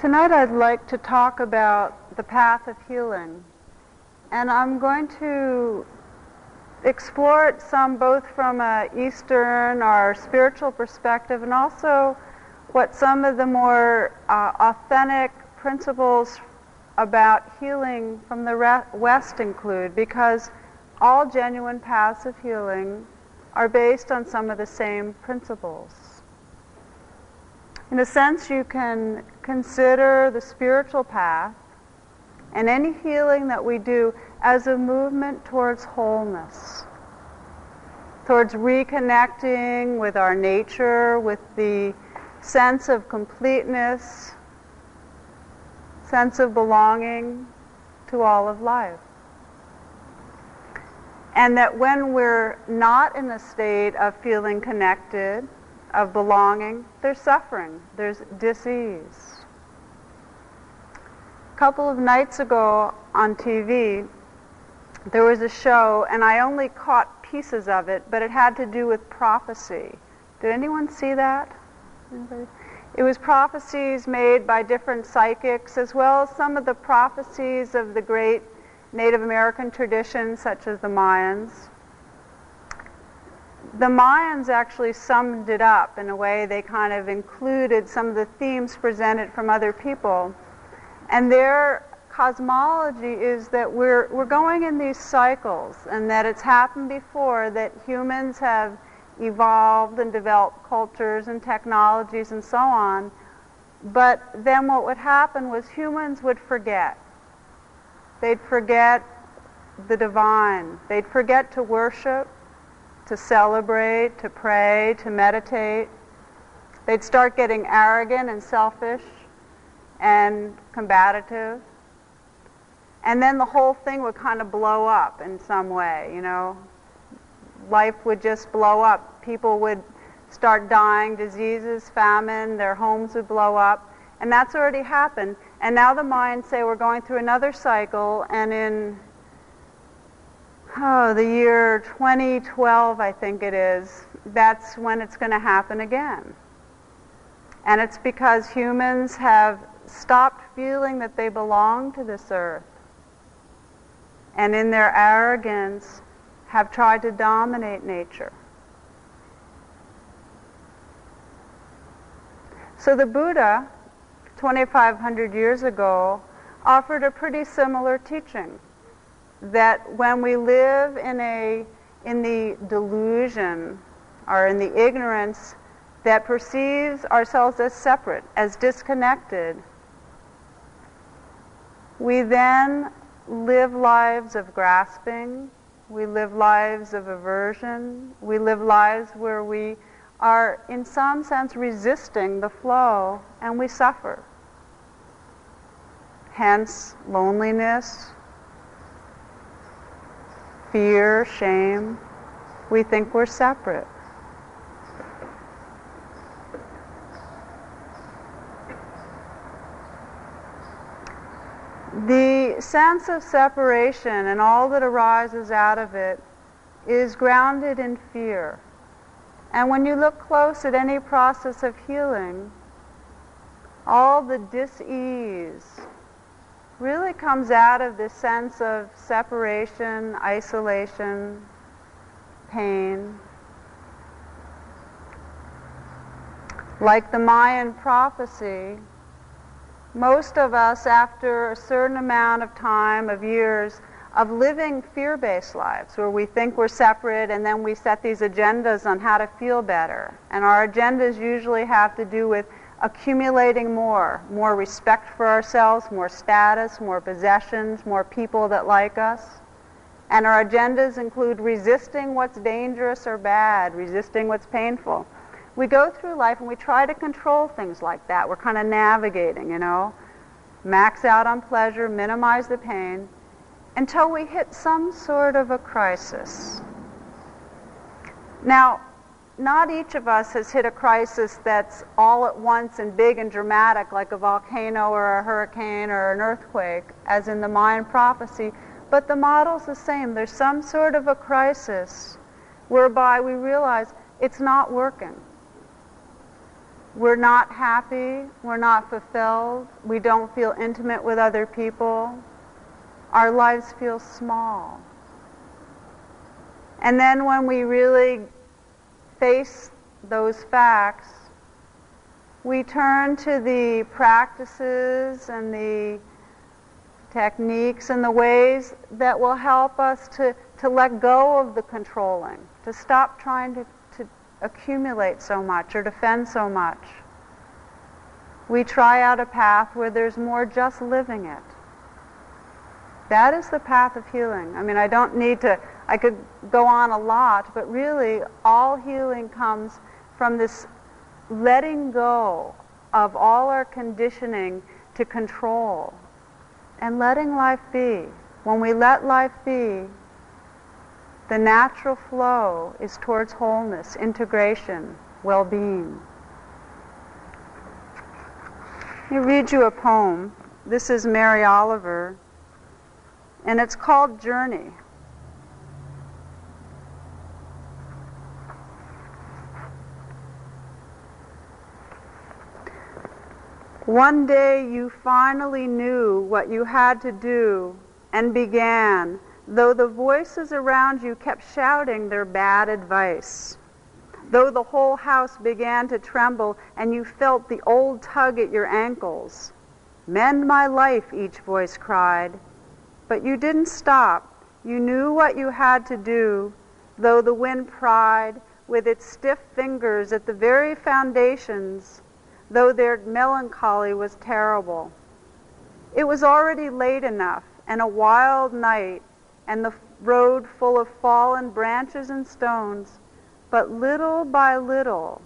Tonight I'd like to talk about the path of healing. And I'm going to explore it some both from a Eastern or spiritual perspective and also what some of the more uh, authentic principles about healing from the West include because all genuine paths of healing are based on some of the same principles. In a sense, you can consider the spiritual path and any healing that we do as a movement towards wholeness, towards reconnecting with our nature, with the sense of completeness, sense of belonging to all of life. And that when we're not in a state of feeling connected, of belonging, there's suffering, there's disease. A couple of nights ago on TV, there was a show, and I only caught pieces of it, but it had to do with prophecy. Did anyone see that? Anybody? It was prophecies made by different psychics, as well as some of the prophecies of the great Native American traditions, such as the Mayans the Mayans actually summed it up in a way they kind of included some of the themes presented from other people. And their cosmology is that we're, we're going in these cycles and that it's happened before that humans have evolved and developed cultures and technologies and so on. But then what would happen was humans would forget. They'd forget the divine. They'd forget to worship to celebrate, to pray, to meditate. They'd start getting arrogant and selfish and combative. And then the whole thing would kind of blow up in some way, you know. Life would just blow up. People would start dying, diseases, famine, their homes would blow up. And that's already happened. And now the Mayans say we're going through another cycle, and in oh, the year 2012, I think it is, that's when it's going to happen again. And it's because humans have stopped feeling that they belong to this earth. And in their arrogance, have tried to dominate nature. So the Buddha, 2,500 years ago, offered a pretty similar teaching that when we live in a in the delusion or in the ignorance that perceives ourselves as separate, as disconnected, we then live lives of grasping, we live lives of aversion, we live lives where we are, in some sense, resisting the flow and we suffer. Hence, loneliness, fear, shame. We think we're separate. The sense of separation and all that arises out of it is grounded in fear. And when you look close at any process of healing, all the dis-ease, really comes out of this sense of separation, isolation, pain. Like the Mayan prophecy, most of us, after a certain amount of time, of years, of living fear based lives where we think we're separate and then we set these agendas on how to feel better. And our agendas usually have to do with accumulating more, more respect for ourselves, more status, more possessions, more people that like us. And our agendas include resisting what's dangerous or bad, resisting what's painful. We go through life and we try to control things like that. We're kind of navigating, you know, max out on pleasure, minimize the pain, until we hit some sort of a crisis. Now, not each of us has hit a crisis that's all at once and big and dramatic, like a volcano or a hurricane or an earthquake, as in the Mayan prophecy, but the model's the same. There's some sort of a crisis whereby we realize it's not working. we're not happy, we're not fulfilled, we don't feel intimate with other people, our lives feel small. And then when we really face those facts, we turn to the practices and the techniques and the ways that will help us to, to let go of the controlling, to stop trying to, to accumulate so much or defend so much. We try out a path where there's more just living it. That is the path of healing. I mean, I don't need to, I could go on a lot, but really all healing comes from this letting go of all our conditioning to control and letting life be. When we let life be, the natural flow is towards wholeness, integration, well-being. Let me read you a poem. This is Mary Oliver, and it's called Journey. One day you finally knew what you had to do and began, though the voices around you kept shouting their bad advice. Though the whole house began to tremble and you felt the old tug at your ankles. Mend my life, each voice cried. But you didn't stop. You knew what you had to do, though the wind pried with its stiff fingers at the very foundations though their melancholy was terrible. It was already late enough and a wild night and the road full of fallen branches and stones, but little by little,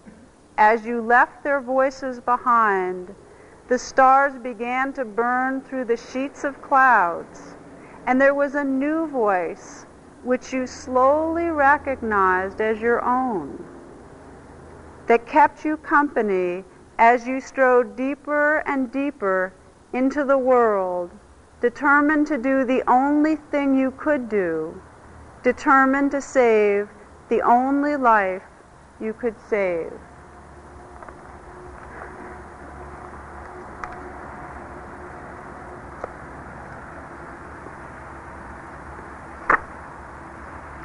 as you left their voices behind, the stars began to burn through the sheets of clouds, and there was a new voice which you slowly recognized as your own, that kept you company as you strode deeper and deeper into the world, determined to do the only thing you could do, determined to save the only life you could save.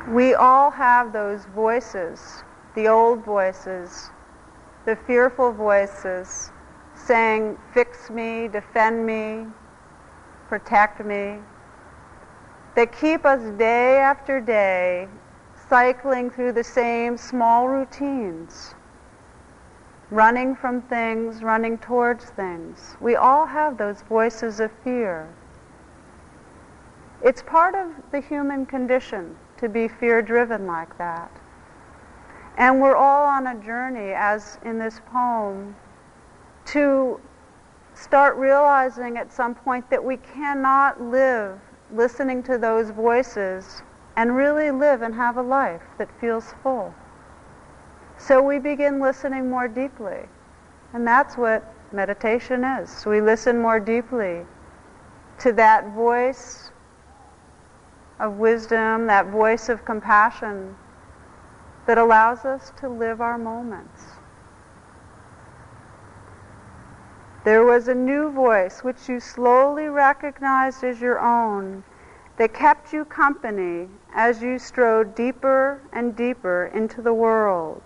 We all have those voices, the old voices the fearful voices saying, Fix me, defend me, protect me, that keep us day after day cycling through the same small routines, running from things, running towards things. We all have those voices of fear. It's part of the human condition to be fear driven like that. And we're all on a journey, as in this poem, to start realizing at some point that we cannot live listening to those voices and really live and have a life that feels full. So we begin listening more deeply. And that's what meditation is. We listen more deeply to that voice of wisdom, that voice of compassion that allows us to live our moments. There was a new voice which you slowly recognized as your own that kept you company as you strode deeper and deeper into the world.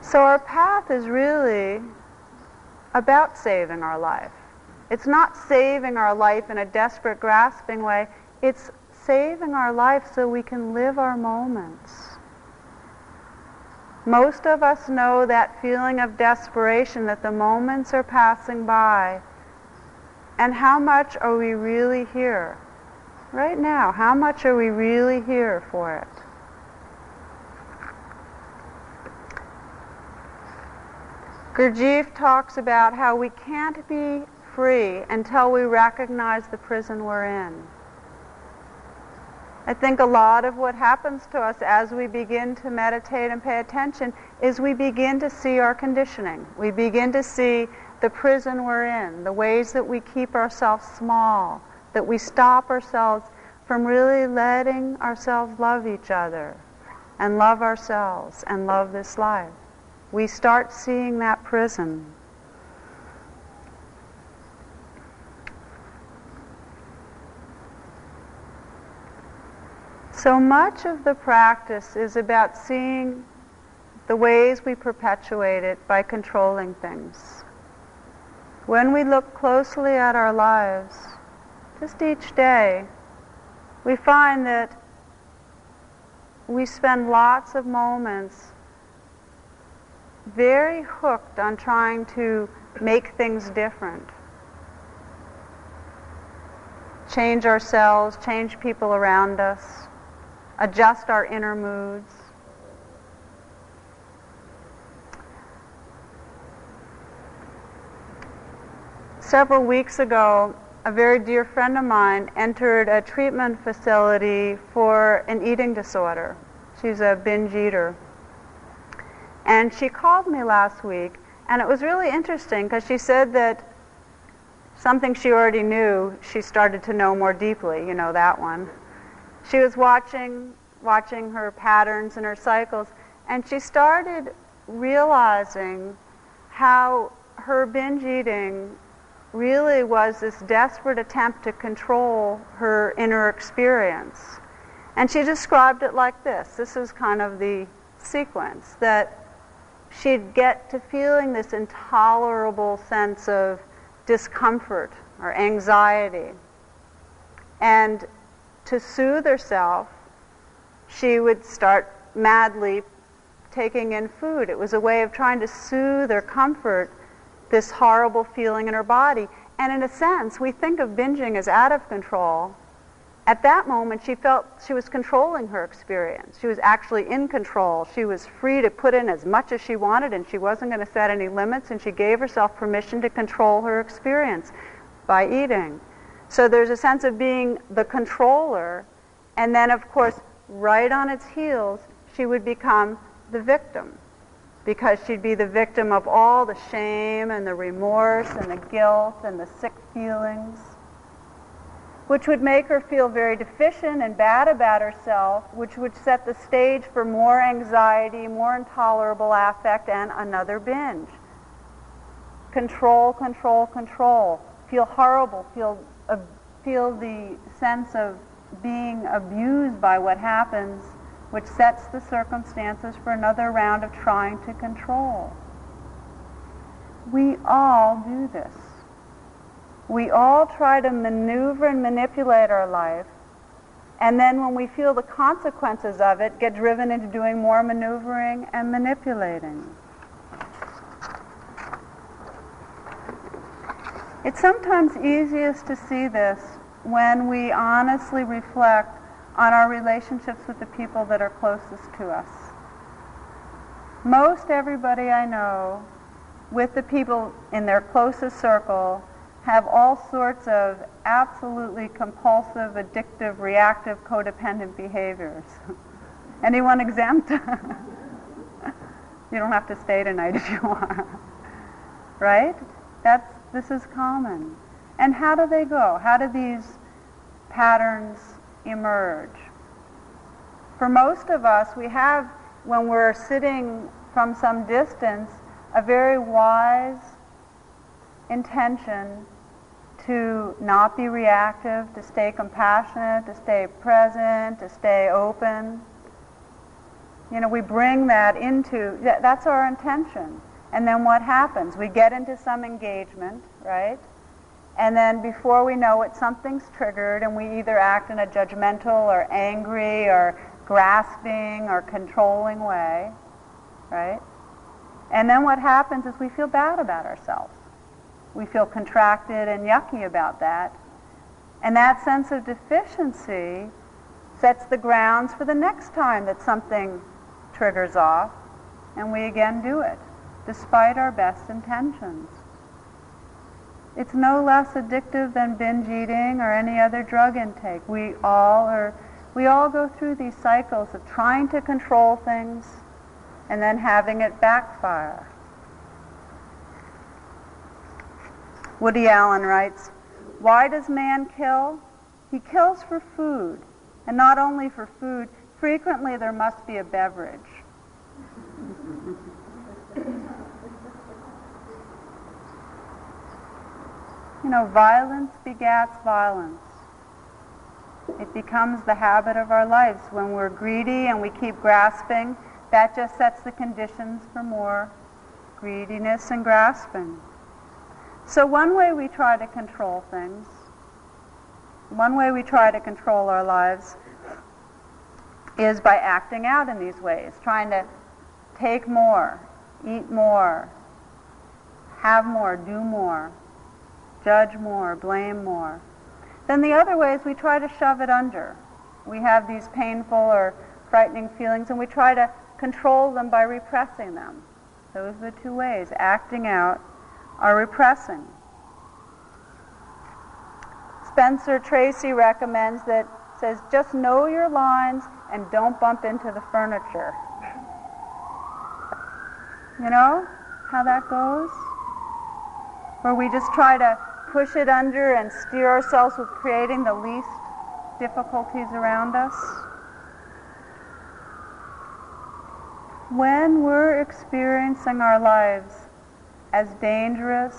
So our path is really about saving our life. It's not saving our life in a desperate, grasping way. It's saving our life so we can live our moments. Most of us know that feeling of desperation that the moments are passing by. And how much are we really here? Right now, how much are we really here for it? Gurdjieff talks about how we can't be free until we recognize the prison we're in. I think a lot of what happens to us as we begin to meditate and pay attention is we begin to see our conditioning. We begin to see the prison we're in, the ways that we keep ourselves small, that we stop ourselves from really letting ourselves love each other, and love ourselves and love this life. We start seeing that prison. So much of the practice is about seeing the ways we perpetuate it by controlling things. When we look closely at our lives, just each day, we find that we spend lots of moments very hooked on trying to make things different. Change ourselves, change people around us, adjust our inner moods. Several weeks ago, a very dear friend of mine entered a treatment facility for an eating disorder. She's a binge eater. And she called me last week, and it was really interesting because she said that something she already knew, she started to know more deeply, you know, that one. She was watching, watching her patterns and her cycles, and she started realizing how her binge eating really was this desperate attempt to control her inner experience. And she described it like this this is kind of the sequence that she'd get to feeling this intolerable sense of discomfort or anxiety. And to soothe herself, she would start madly taking in food. It was a way of trying to soothe or comfort this horrible feeling in her body. And in a sense, we think of binging as out of control. At that moment, she felt she was controlling her experience. She was actually in control. She was free to put in as much as she wanted, and she wasn't going to set any limits, and she gave herself permission to control her experience by eating. So there's a sense of being the controller, and then, of course, right on its heels, she would become the victim because she'd be the victim of all the shame and the remorse and the guilt and the sick feelings, which would make her feel very deficient and bad about herself, which would set the stage for more anxiety, more intolerable affect, and another binge. Control, control, control. Feel horrible, feel, feel the sense of being abused by what happens which sets the circumstances for another round of trying to control. We all do this. We all try to maneuver and manipulate our life, and then when we feel the consequences of it, get driven into doing more maneuvering and manipulating. It's sometimes easiest to see this when we honestly reflect on our relationships with the people that are closest to us. Most everybody I know, with the people in their closest circle, have all sorts of absolutely compulsive, addictive, reactive, codependent behaviors. Anyone exempt? you don't have to stay tonight if you want. right? That's this is common. And how do they go? How do these patterns emerge. For most of us, we have, when we're sitting from some distance, a very wise intention to not be reactive, to stay compassionate, to stay present, to stay open. You know, we bring that into, that's our intention. And then what happens? We get into some engagement, right? And then before we know it, something's triggered, and we either act in a judgmental or angry or grasping or controlling way, right? And then what happens is we feel bad about ourselves. We feel contracted and yucky about that. And that sense of deficiency sets the grounds for the next time that something triggers off, and we again do it, despite our best intentions. It's no less addictive than binge eating or any other drug intake. We all are we all go through these cycles of trying to control things and then having it backfire. Woody Allen writes, Why does man kill? He kills for food. And not only for food, frequently there must be a beverage. you know, violence begats violence. It becomes the habit of our lives. When we're greedy and we keep grasping, that just sets the conditions for more greediness and grasping. So one way we try to control things, one way we try to control our lives is by acting out in these ways, trying to take more, eat more, have more, do more, judge more, blame more. Then the other way is we try to shove it under. We have these painful or frightening feelings and we try to control them by repressing them. Those are the two ways, acting out or repressing. Spencer Tracy recommends that says just know your lines and don't bump into the furniture. You know how that goes? Where we just try to push it under and steer ourselves with creating the least difficulties around us. When we're experiencing our lives as dangerous,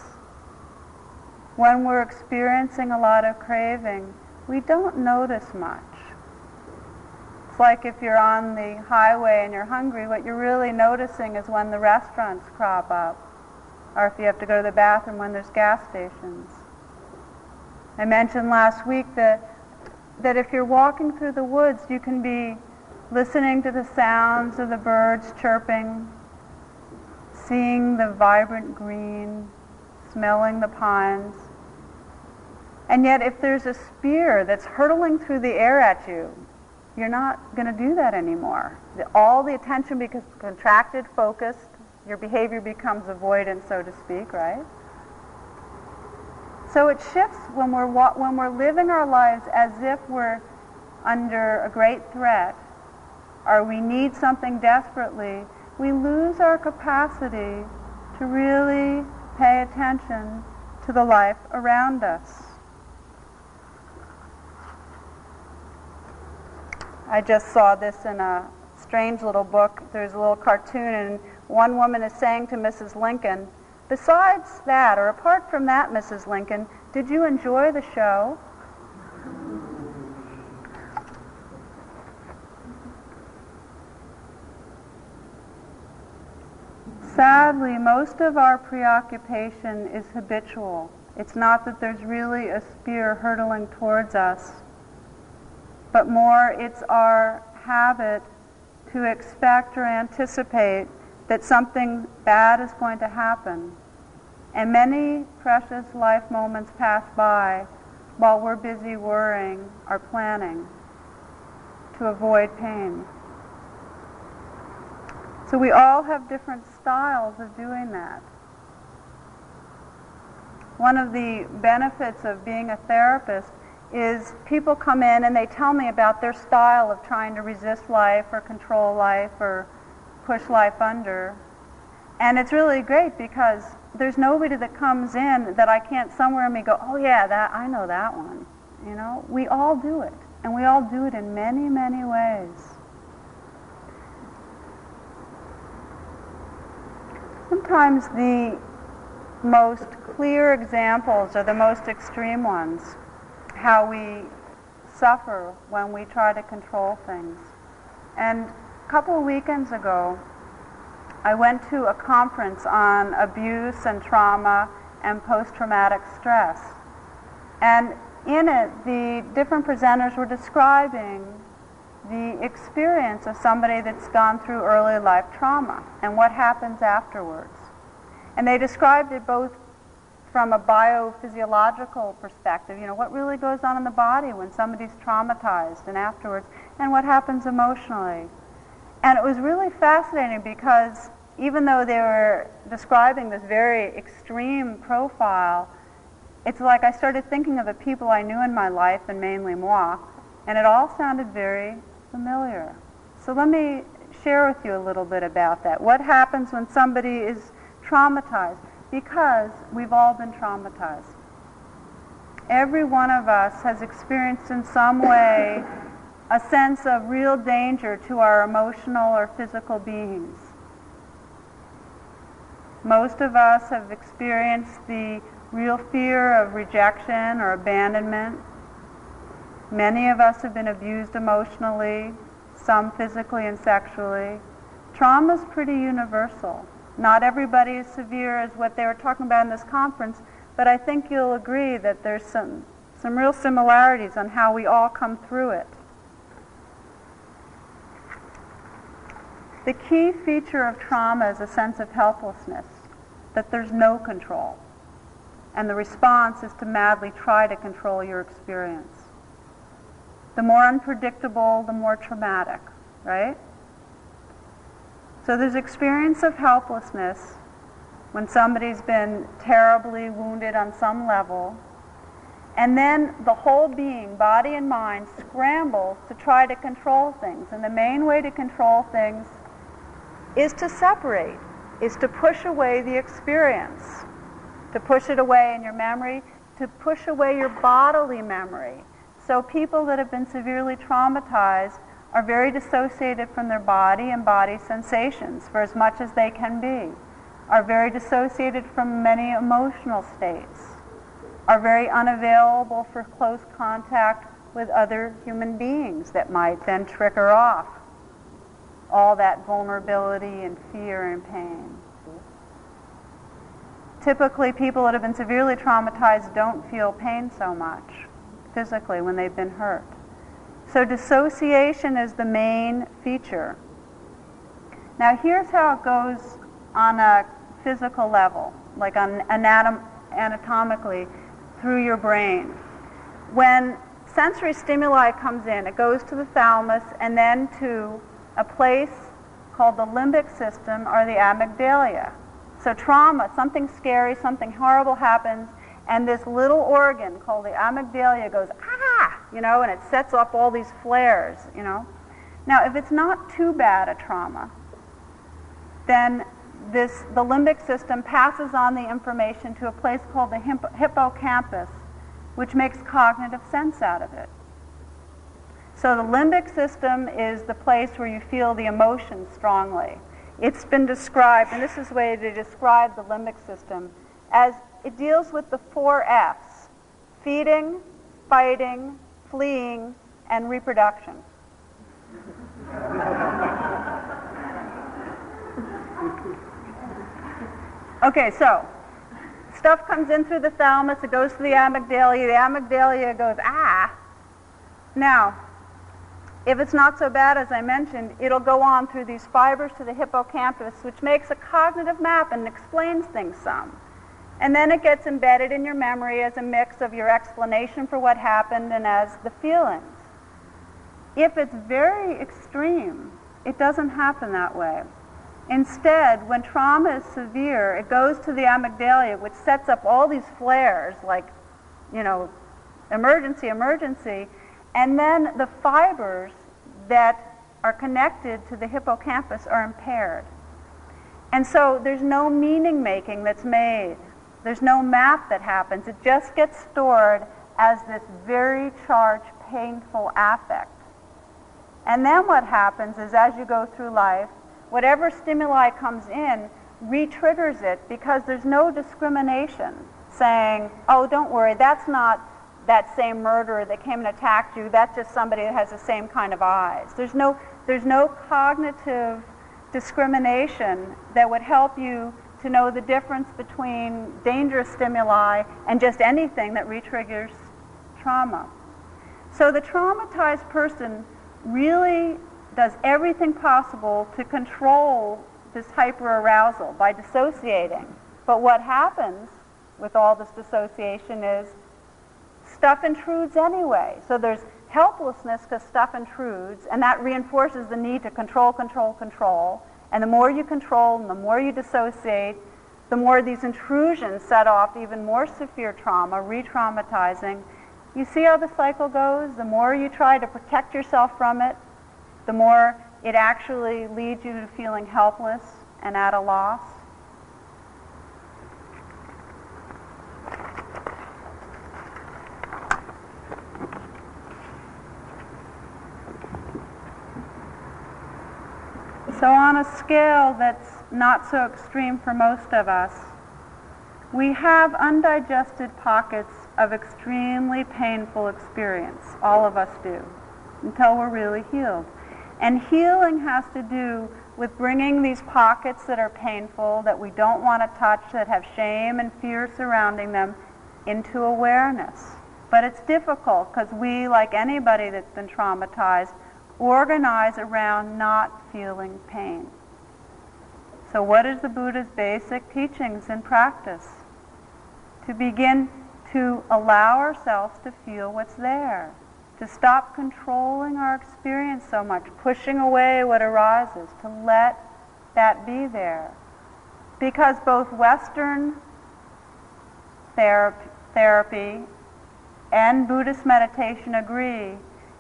when we're experiencing a lot of craving, we don't notice much. It's like if you're on the highway and you're hungry, what you're really noticing is when the restaurants crop up, or if you have to go to the bathroom when there's gas stations. I mentioned last week that, that if you're walking through the woods, you can be listening to the sounds of the birds chirping, seeing the vibrant green, smelling the pines. And yet, if there's a spear that's hurtling through the air at you, you're not going to do that anymore. All the attention becomes contracted, focused. Your behavior becomes avoidant, so to speak, right? So it shifts when we're, when we're living our lives as if we're under a great threat or we need something desperately, we lose our capacity to really pay attention to the life around us. I just saw this in a strange little book. There's a little cartoon, and one woman is saying to Mrs. Lincoln, Besides that, or apart from that, Mrs. Lincoln, did you enjoy the show? Sadly, most of our preoccupation is habitual. It's not that there's really a spear hurtling towards us but more it's our habit to expect or anticipate that something bad is going to happen. And many precious life moments pass by while we're busy worrying or planning to avoid pain. So we all have different styles of doing that. One of the benefits of being a therapist is people come in and they tell me about their style of trying to resist life or control life or push life under. And it's really great because there's nobody that comes in that I can't somewhere in me go, oh yeah, that I know that one. You know, we all do it, and we all do it in many, many ways. Sometimes the most clear examples are the most extreme ones how we suffer when we try to control things. And a couple weekends ago, I went to a conference on abuse and trauma and post-traumatic stress. And in it, the different presenters were describing the experience of somebody that's gone through early life trauma and what happens afterwards. And they described it both from a biophysiological perspective, you know, what really goes on in the body when somebody's traumatized and afterwards, and what happens emotionally. And it was really fascinating because even though they were describing this very extreme profile, it's like I started thinking of the people I knew in my life, and mainly moi, and it all sounded very familiar. So let me share with you a little bit about that. What happens when somebody is traumatized? Because we've all been traumatized. Every one of us has experienced in some way a sense of real danger to our emotional or physical beings. Most of us have experienced the real fear of rejection or abandonment. Many of us have been abused emotionally, some physically and sexually. Trauma is pretty universal. Not everybody is severe as what they were talking about in this conference, but I think you'll agree that there's some, some real similarities on how we all come through it. The key feature of trauma is a sense of helplessness, that there's no control. And the response is to madly try to control your experience. The more unpredictable, the more traumatic, right? So there's experience of helplessness when somebody's been terribly wounded on some level. And then the whole being, body and mind, scrambles to try to control things. And the main way to control things is to separate, is to push away the experience, to push it away in your memory, to push away your bodily memory. So people that have been severely traumatized are very dissociated from their body and body sensations for as much as they can be, are very dissociated from many emotional states, are very unavailable for close contact with other human beings that might then trigger off all that vulnerability and fear and pain. Typically, people that have been severely traumatized don't feel pain so much physically when they've been hurt. So, dissociation is the main feature. Now, here's how it goes on a physical level, like on anatom- anatomically through your brain. When sensory stimuli comes in, it goes to the thalamus and then to a place called the limbic system or the amygdala. So trauma, something scary, something horrible happens, and this little organ called the amygdala goes, ah, you know, and it sets off all these flares, you know. Now, if it's not too bad a trauma, then this, the limbic system passes on the information to a place called the hippocampus, which makes cognitive sense out of it. So the limbic system is the place where you feel the emotions strongly. It's been described, and this is the way to describe the limbic system, as it deals with the four F's feeding, fighting, fleeing, and reproduction. okay, so stuff comes in through the thalamus, it goes to the amygdala, the amygdala goes, ah. Now, if it's not so bad as I mentioned, it'll go on through these fibers to the hippocampus, which makes a cognitive map and explains things some. And then it gets embedded in your memory as a mix of your explanation for what happened and as the feelings. If it's very extreme, it doesn't happen that way. Instead, when trauma is severe, it goes to the amygdala, which sets up all these flares like, you know, emergency, emergency, and then the fibers that are connected to the hippocampus are impaired. And so there's no meaning making that's made. There's no map that happens. It just gets stored as this very charged, painful affect. And then what happens is as you go through life, whatever stimuli comes in re-triggers it because there's no discrimination saying, oh, don't worry, that's not that same murderer that came and attacked you, that's just somebody that has the same kind of eyes. There's no, there's no cognitive discrimination that would help you to know the difference between dangerous stimuli and just anything that retriggers trauma. So the traumatized person really does everything possible to control this hyperarousal by dissociating. But what happens with all this dissociation is stuff intrudes anyway. So there's helplessness because stuff intrudes, and that reinforces the need to control, control, control. And the more you control and the more you dissociate, the more these intrusions set off even more severe trauma, re traumatizing. You see how the cycle goes? The more you try to protect yourself from it, the more it actually leads you to feeling helpless and at a loss. So on a scale that's not so extreme for most of us, we have undigested pockets of extremely painful experience. All of us do, until we're really healed. And healing has to do with bringing these pockets that are painful, that we don't want to touch, that have shame and fear surrounding them, into awareness. But it's difficult because we, like anybody that's been traumatized, organize around not feeling pain. So, what is the Buddha's basic teachings and practice? To begin to allow ourselves to feel what's there, to stop controlling our experience so much, pushing away what arises, to let that be there. Because both Western therapy, therapy and Buddhist meditation agree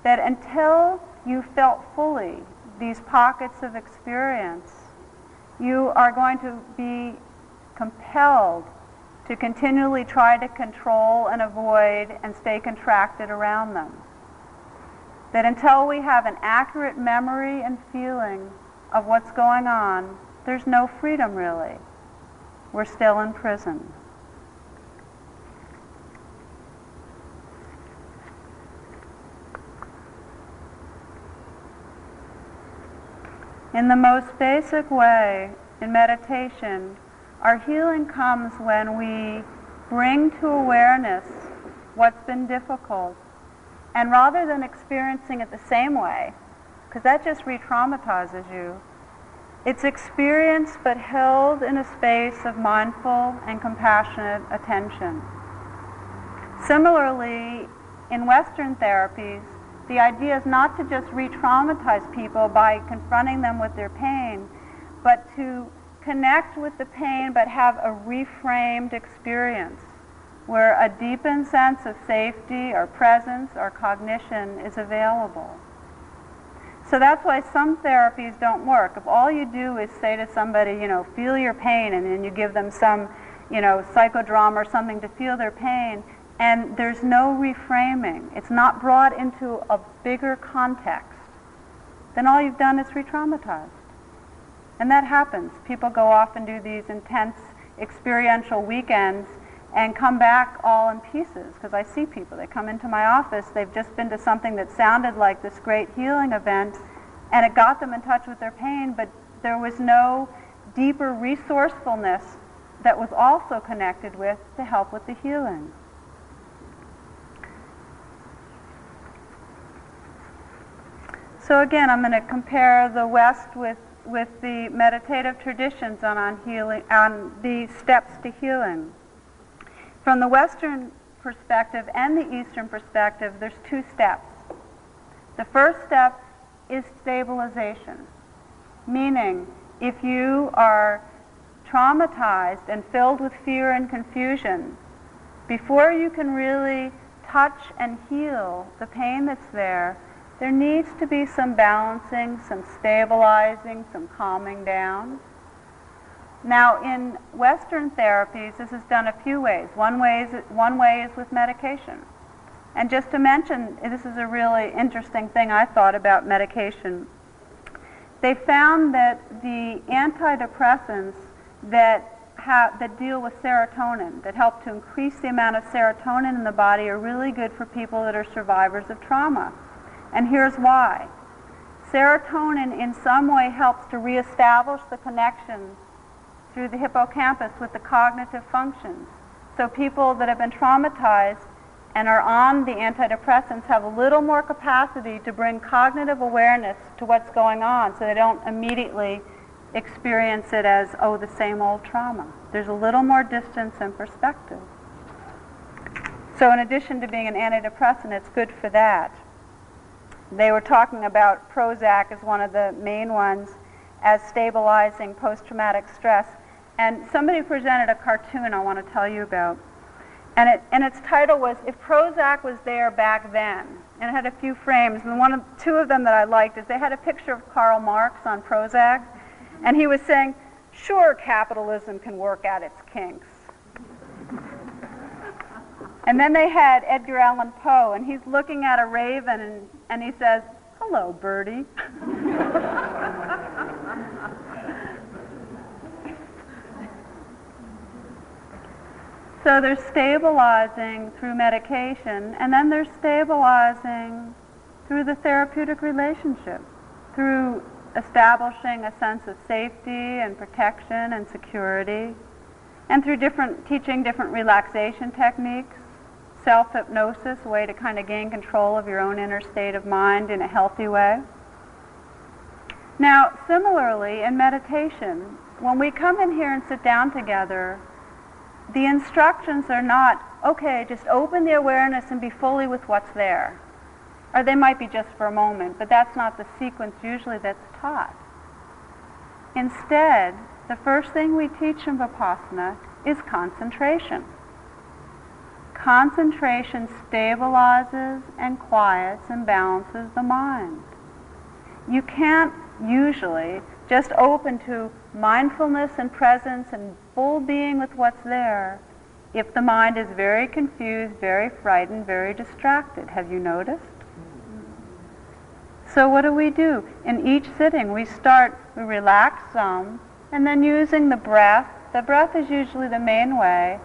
that until you felt fully these pockets of experience, you are going to be compelled to continually try to control and avoid and stay contracted around them. That until we have an accurate memory and feeling of what's going on, there's no freedom really. We're still in prison. In the most basic way, in meditation, our healing comes when we bring to awareness what's been difficult. And rather than experiencing it the same way, because that just re traumatizes you, it's experienced but held in a space of mindful and compassionate attention. Similarly, in Western therapies, the idea is not to just re traumatize people by confronting them with their pain, but to connect with the pain but have a reframed experience where a deepened sense of safety or presence or cognition is available. So that's why some therapies don't work. If all you do is say to somebody, you know, feel your pain, and then you give them some, you know, psychodrama or something to feel their pain, and there's no reframing, it's not brought into a bigger context, then all you've done is re traumatize. And that happens. People go off and do these intense experiential weekends and come back all in pieces because I see people. They come into my office, they've just been to something that sounded like this great healing event and it got them in touch with their pain, but there was no deeper resourcefulness that was also connected with to help with the healing. So again, I'm going to compare the West with with the meditative traditions on, on healing, on the steps to healing. From the Western perspective and the Eastern perspective, there's two steps. The first step is stabilization, meaning if you are traumatized and filled with fear and confusion, before you can really touch and heal the pain that's there, there needs to be some balancing, some stabilizing, some calming down. Now, in Western therapies, this is done a few ways. One way is, one way is with medication. And just to mention, this is a really interesting thing I thought about medication. They found that the antidepressants that, that deal with serotonin, that help to increase the amount of serotonin in the body, are really good for people that are survivors of trauma. And here's why. Serotonin in some way helps to reestablish the connections through the hippocampus with the cognitive functions. So people that have been traumatized and are on the antidepressants have a little more capacity to bring cognitive awareness to what's going on so they don't immediately experience it as, oh, the same old trauma. There's a little more distance and perspective. So in addition to being an antidepressant, it's good for that. They were talking about Prozac as one of the main ones as stabilizing post-traumatic stress. And somebody presented a cartoon I want to tell you about. And, it, and its title was If Prozac Was There Back Then. And it had a few frames. And one of, two of them that I liked is they had a picture of Karl Marx on Prozac. And he was saying, sure, capitalism can work out its kinks. And then they had Edgar Allan Poe, and he's looking at a raven, and, and he says, Hello, Birdie. so they're stabilizing through medication, and then they're stabilizing through the therapeutic relationship, through establishing a sense of safety and protection and security, and through different teaching different relaxation techniques self-hypnosis, a way to kind of gain control of your own inner state of mind in a healthy way. Now, similarly, in meditation, when we come in here and sit down together, the instructions are not, okay, just open the awareness and be fully with what's there. Or they might be just for a moment, but that's not the sequence usually that's taught. Instead, the first thing we teach in Vipassana is concentration. Concentration stabilizes and quiets and balances the mind. You can't usually just open to mindfulness and presence and full being with what's there if the mind is very confused, very frightened, very distracted. Have you noticed? So what do we do? In each sitting, we start, we relax some, and then using the breath, the breath is usually the main way,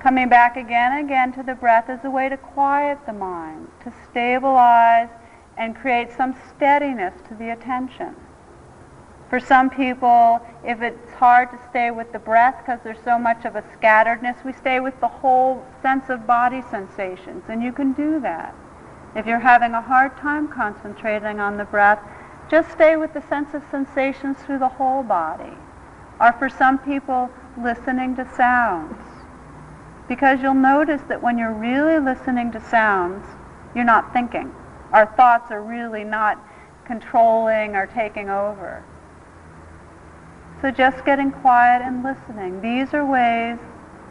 coming back again and again to the breath as a way to quiet the mind, to stabilize and create some steadiness to the attention. For some people, if it's hard to stay with the breath because there's so much of a scatteredness, we stay with the whole sense of body sensations, and you can do that. If you're having a hard time concentrating on the breath, just stay with the sense of sensations through the whole body. Or for some people, listening to sounds. Because you'll notice that when you're really listening to sounds, you're not thinking. Our thoughts are really not controlling or taking over. So just getting quiet and listening. These are ways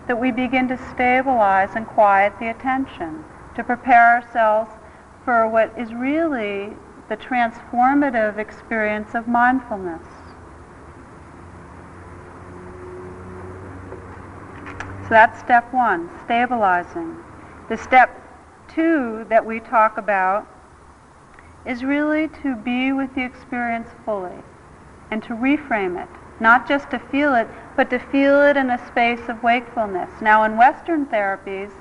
that we begin to stabilize and quiet the attention, to prepare ourselves for what is really the transformative experience of mindfulness. So that's step one, stabilizing. The step two that we talk about is really to be with the experience fully and to reframe it not just to feel it, but to feel it in a space of wakefulness. Now, in Western therapies,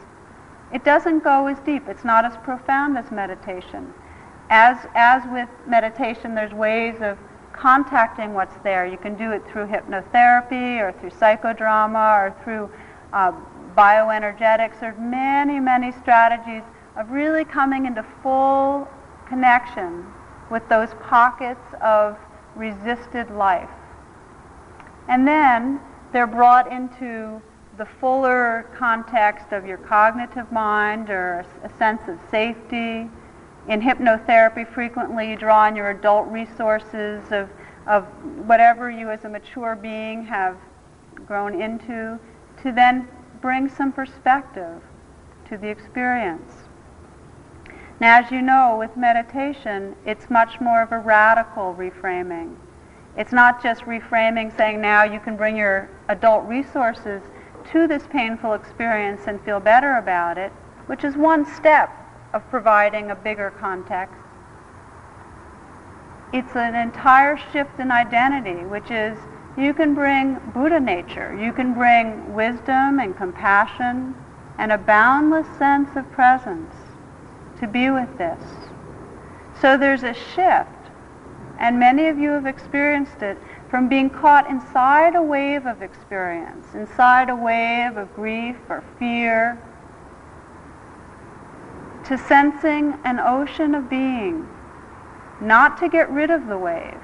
it doesn't go as deep. It's not as profound as meditation. As, as with meditation, there's ways of contacting what's there. You can do it through hypnotherapy or through psychodrama or through uh, bioenergetics. There's many, many strategies of really coming into full connection with those pockets of resisted life. And then they're brought into the fuller context of your cognitive mind or a sense of safety. In hypnotherapy, frequently you draw on your adult resources of, of whatever you as a mature being have grown into to then bring some perspective to the experience. Now, as you know, with meditation, it's much more of a radical reframing. It's not just reframing, saying now you can bring your adult resources to this painful experience and feel better about it, which is one step of providing a bigger context. It's an entire shift in identity, which is you can bring Buddha nature, you can bring wisdom and compassion and a boundless sense of presence to be with this. So there's a shift and many of you have experienced it from being caught inside a wave of experience, inside a wave of grief or fear, to sensing an ocean of being, not to get rid of the wave,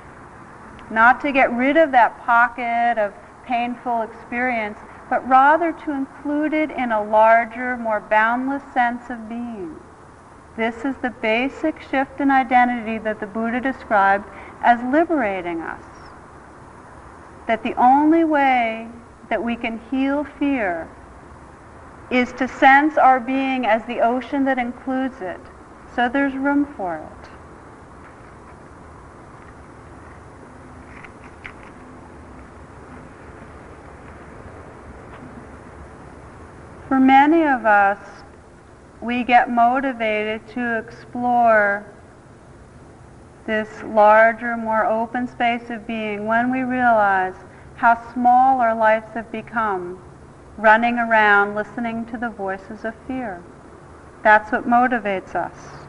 not to get rid of that pocket of painful experience, but rather to include it in a larger, more boundless sense of being. This is the basic shift in identity that the Buddha described as liberating us. That the only way that we can heal fear is to sense our being as the ocean that includes it. So there's room for it. For many of us, we get motivated to explore this larger, more open space of being when we realize how small our lives have become running around listening to the voices of fear. That's what motivates us.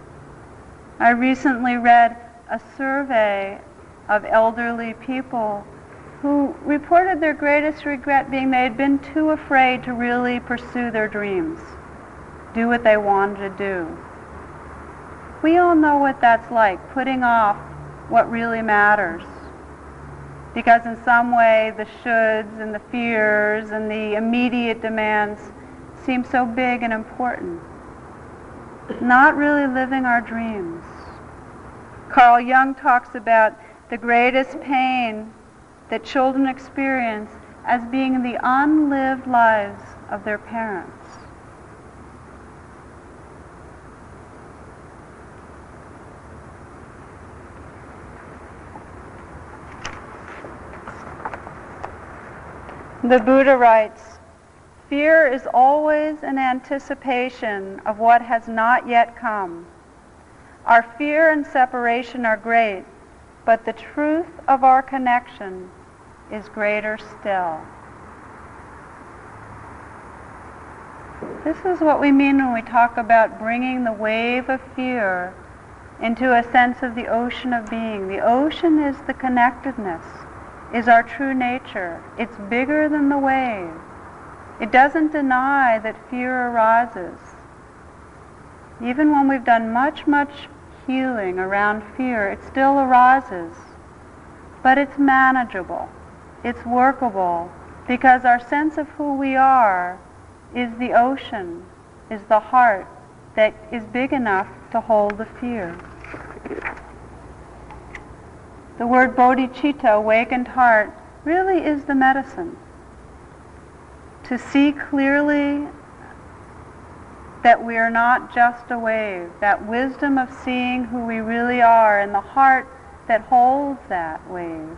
I recently read a survey of elderly people who reported their greatest regret being they had been too afraid to really pursue their dreams, do what they wanted to do. We all know what that's like, putting off what really matters. Because in some way the shoulds and the fears and the immediate demands seem so big and important. Not really living our dreams. Carl Jung talks about the greatest pain that children experience as being the unlived lives of their parents. The Buddha writes, Fear is always an anticipation of what has not yet come. Our fear and separation are great, but the truth of our connection is greater still. This is what we mean when we talk about bringing the wave of fear into a sense of the ocean of being. The ocean is the connectedness is our true nature. It's bigger than the wave. It doesn't deny that fear arises. Even when we've done much, much healing around fear, it still arises. But it's manageable. It's workable because our sense of who we are is the ocean, is the heart that is big enough to hold the fear. The word bodhicitta, awakened heart, really is the medicine. To see clearly that we are not just a wave, that wisdom of seeing who we really are and the heart that holds that wave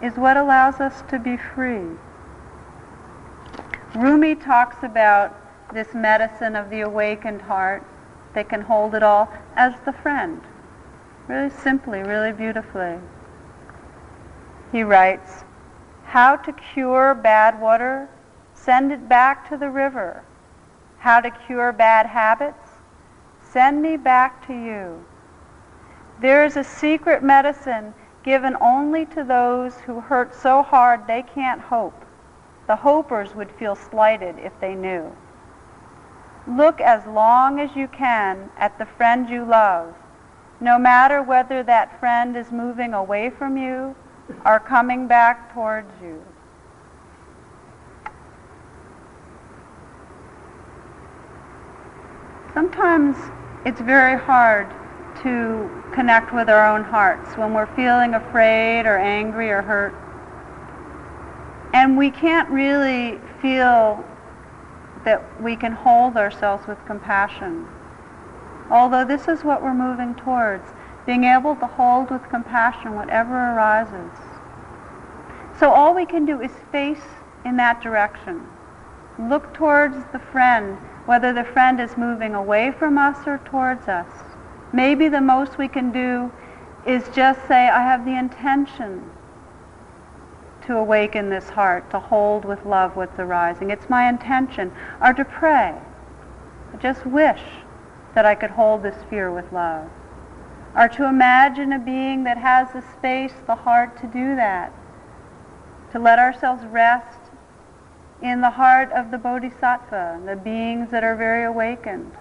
is what allows us to be free. Rumi talks about this medicine of the awakened heart that can hold it all as the friend really simply, really beautifully. He writes, How to cure bad water? Send it back to the river. How to cure bad habits? Send me back to you. There is a secret medicine given only to those who hurt so hard they can't hope. The hopers would feel slighted if they knew. Look as long as you can at the friend you love no matter whether that friend is moving away from you or coming back towards you. Sometimes it's very hard to connect with our own hearts when we're feeling afraid or angry or hurt. And we can't really feel that we can hold ourselves with compassion. Although this is what we're moving towards, being able to hold with compassion whatever arises. So all we can do is face in that direction. Look towards the friend, whether the friend is moving away from us or towards us. Maybe the most we can do is just say, I have the intention to awaken this heart, to hold with love what's arising. It's my intention. Or to pray. Just wish that I could hold this fear with love. Or to imagine a being that has the space, the heart to do that. To let ourselves rest in the heart of the bodhisattva, the beings that are very awakened,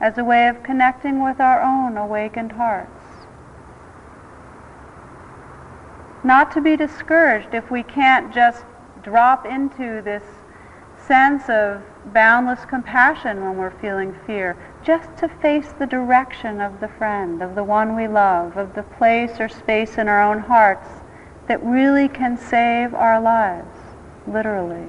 as a way of connecting with our own awakened hearts. Not to be discouraged if we can't just drop into this sense of boundless compassion when we're feeling fear, just to face the direction of the friend, of the one we love, of the place or space in our own hearts that really can save our lives, literally.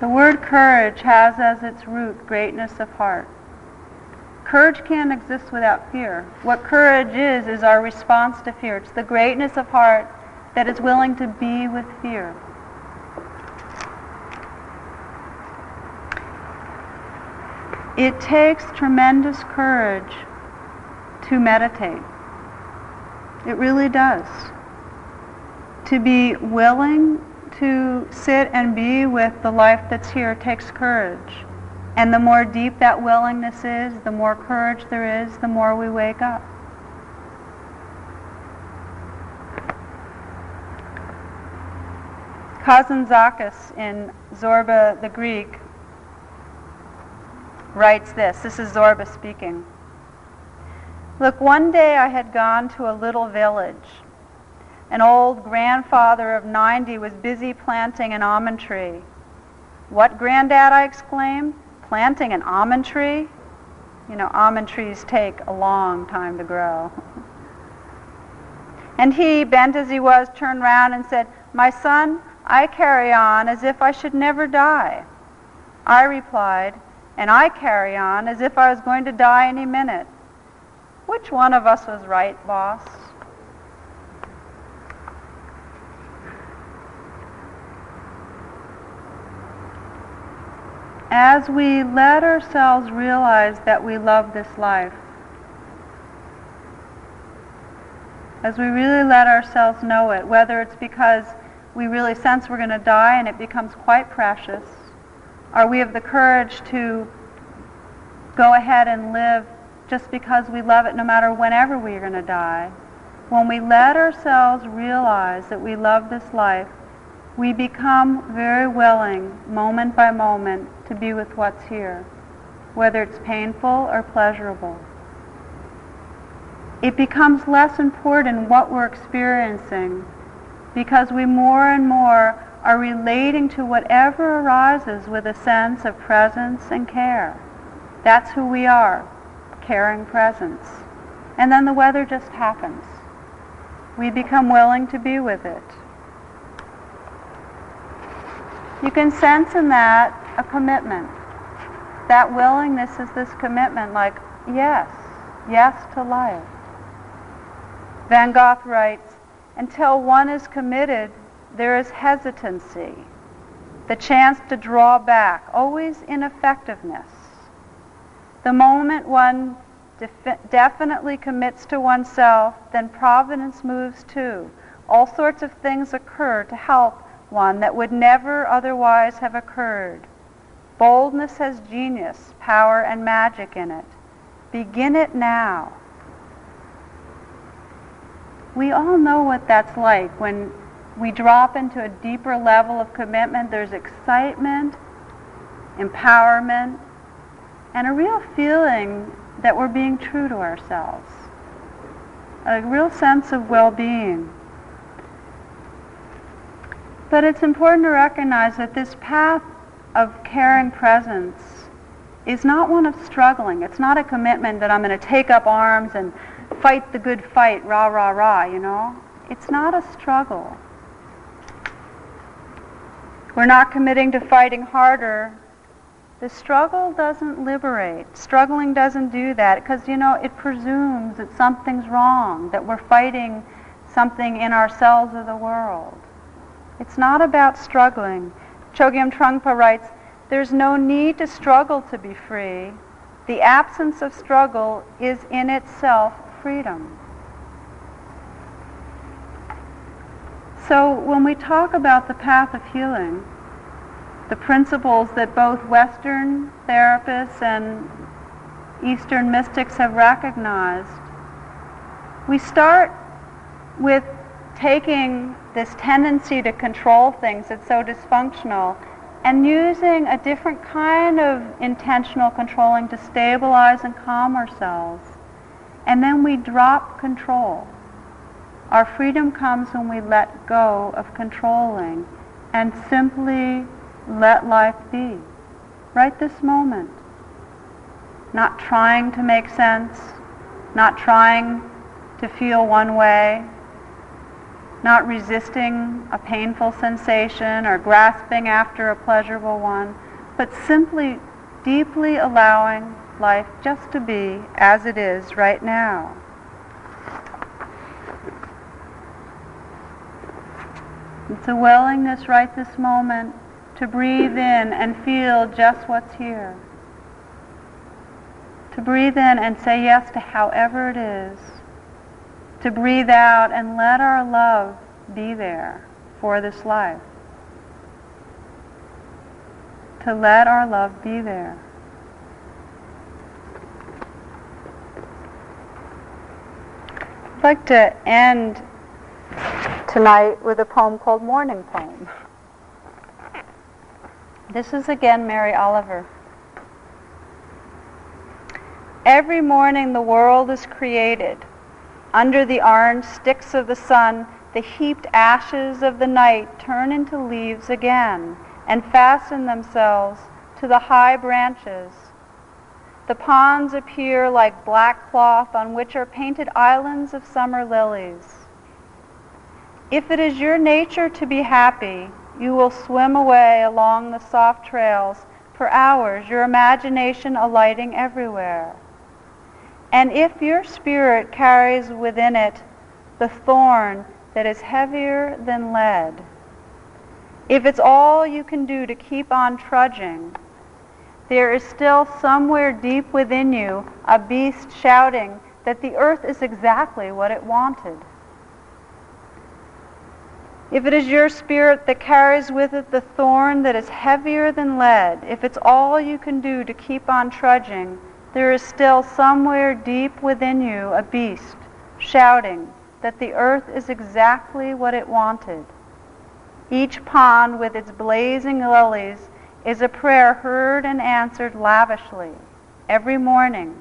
The word courage has as its root greatness of heart. Courage can't exist without fear. What courage is, is our response to fear. It's the greatness of heart that is willing to be with fear. It takes tremendous courage to meditate. It really does. to be willing to sit and be with the life that's here takes courage. And the more deep that willingness is, the more courage there is, the more we wake up. Kazantzakis in Zorba the Greek writes this. This is Zorba speaking. Look, one day I had gone to a little village. An old grandfather of 90 was busy planting an almond tree. What, granddad? I exclaimed. Planting an almond tree? You know, almond trees take a long time to grow. And he, bent as he was, turned round and said, My son, I carry on as if I should never die. I replied, and I carry on as if I was going to die any minute. Which one of us was right, boss? As we let ourselves realize that we love this life, as we really let ourselves know it, whether it's because we really sense we're going to die and it becomes quite precious, or we have the courage to go ahead and live just because we love it no matter whenever we're going to die. When we let ourselves realize that we love this life, we become very willing, moment by moment, to be with what's here, whether it's painful or pleasurable. It becomes less important what we're experiencing because we more and more are relating to whatever arises with a sense of presence and care. That's who we are, caring presence. And then the weather just happens. We become willing to be with it. You can sense in that a commitment. That willingness is this commitment, like, yes, yes to life. Van Gogh writes, until one is committed, there is hesitancy, the chance to draw back, always ineffectiveness. The moment one defi- definitely commits to oneself, then providence moves too. All sorts of things occur to help one that would never otherwise have occurred. Boldness has genius, power, and magic in it. Begin it now. We all know what that's like when we drop into a deeper level of commitment. There's excitement, empowerment, and a real feeling that we're being true to ourselves. A real sense of well-being. But it's important to recognize that this path of caring presence is not one of struggling. It's not a commitment that I'm going to take up arms and fight the good fight, rah, rah, rah, you know. It's not a struggle. We're not committing to fighting harder. The struggle doesn't liberate. Struggling doesn't do that because, you know, it presumes that something's wrong, that we're fighting something in ourselves or the world. It's not about struggling. Chogyam Trungpa writes, there's no need to struggle to be free. The absence of struggle is in itself freedom. So when we talk about the path of healing, the principles that both Western therapists and Eastern mystics have recognized, we start with taking this tendency to control things that's so dysfunctional and using a different kind of intentional controlling to stabilize and calm ourselves. And then we drop control. Our freedom comes when we let go of controlling and simply let life be. Right this moment. Not trying to make sense, not trying to feel one way, not resisting a painful sensation or grasping after a pleasurable one, but simply deeply allowing life just to be as it is right now. It's a willingness right this moment to breathe in and feel just what's here. To breathe in and say yes to however it is to breathe out and let our love be there for this life. To let our love be there. I'd like to end tonight with a poem called Morning Poem. This is again Mary Oliver. Every morning the world is created. Under the orange sticks of the sun, the heaped ashes of the night turn into leaves again and fasten themselves to the high branches. The ponds appear like black cloth on which are painted islands of summer lilies. If it is your nature to be happy, you will swim away along the soft trails for hours, your imagination alighting everywhere. And if your spirit carries within it the thorn that is heavier than lead, if it's all you can do to keep on trudging, there is still somewhere deep within you a beast shouting that the earth is exactly what it wanted. If it is your spirit that carries with it the thorn that is heavier than lead, if it's all you can do to keep on trudging, there is still somewhere deep within you a beast shouting that the earth is exactly what it wanted. Each pond with its blazing lilies is a prayer heard and answered lavishly every morning,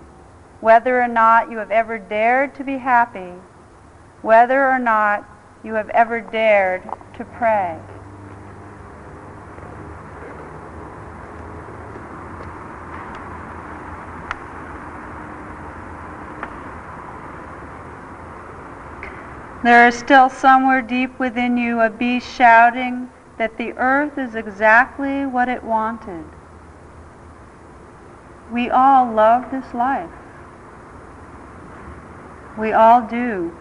whether or not you have ever dared to be happy, whether or not you have ever dared to pray. There is still somewhere deep within you a beast shouting that the earth is exactly what it wanted. We all love this life. We all do.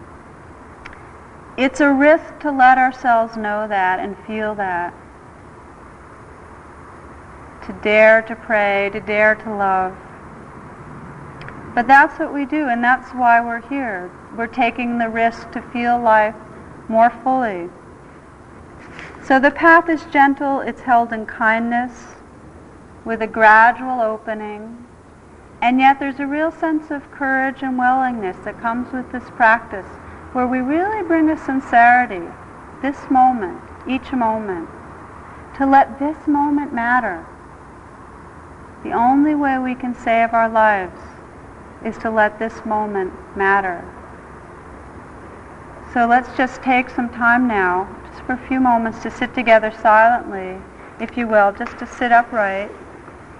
It's a risk to let ourselves know that and feel that. To dare to pray, to dare to love. But that's what we do, and that's why we're here. We're taking the risk to feel life more fully. So the path is gentle, it's held in kindness, with a gradual opening, and yet there's a real sense of courage and willingness that comes with this practice where we really bring a sincerity, this moment, each moment, to let this moment matter. The only way we can save our lives is to let this moment matter. So let's just take some time now, just for a few moments, to sit together silently, if you will, just to sit upright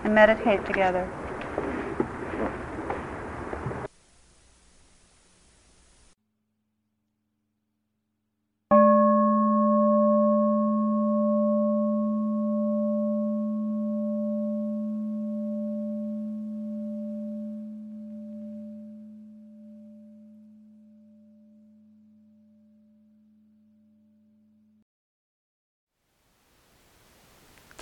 and meditate together.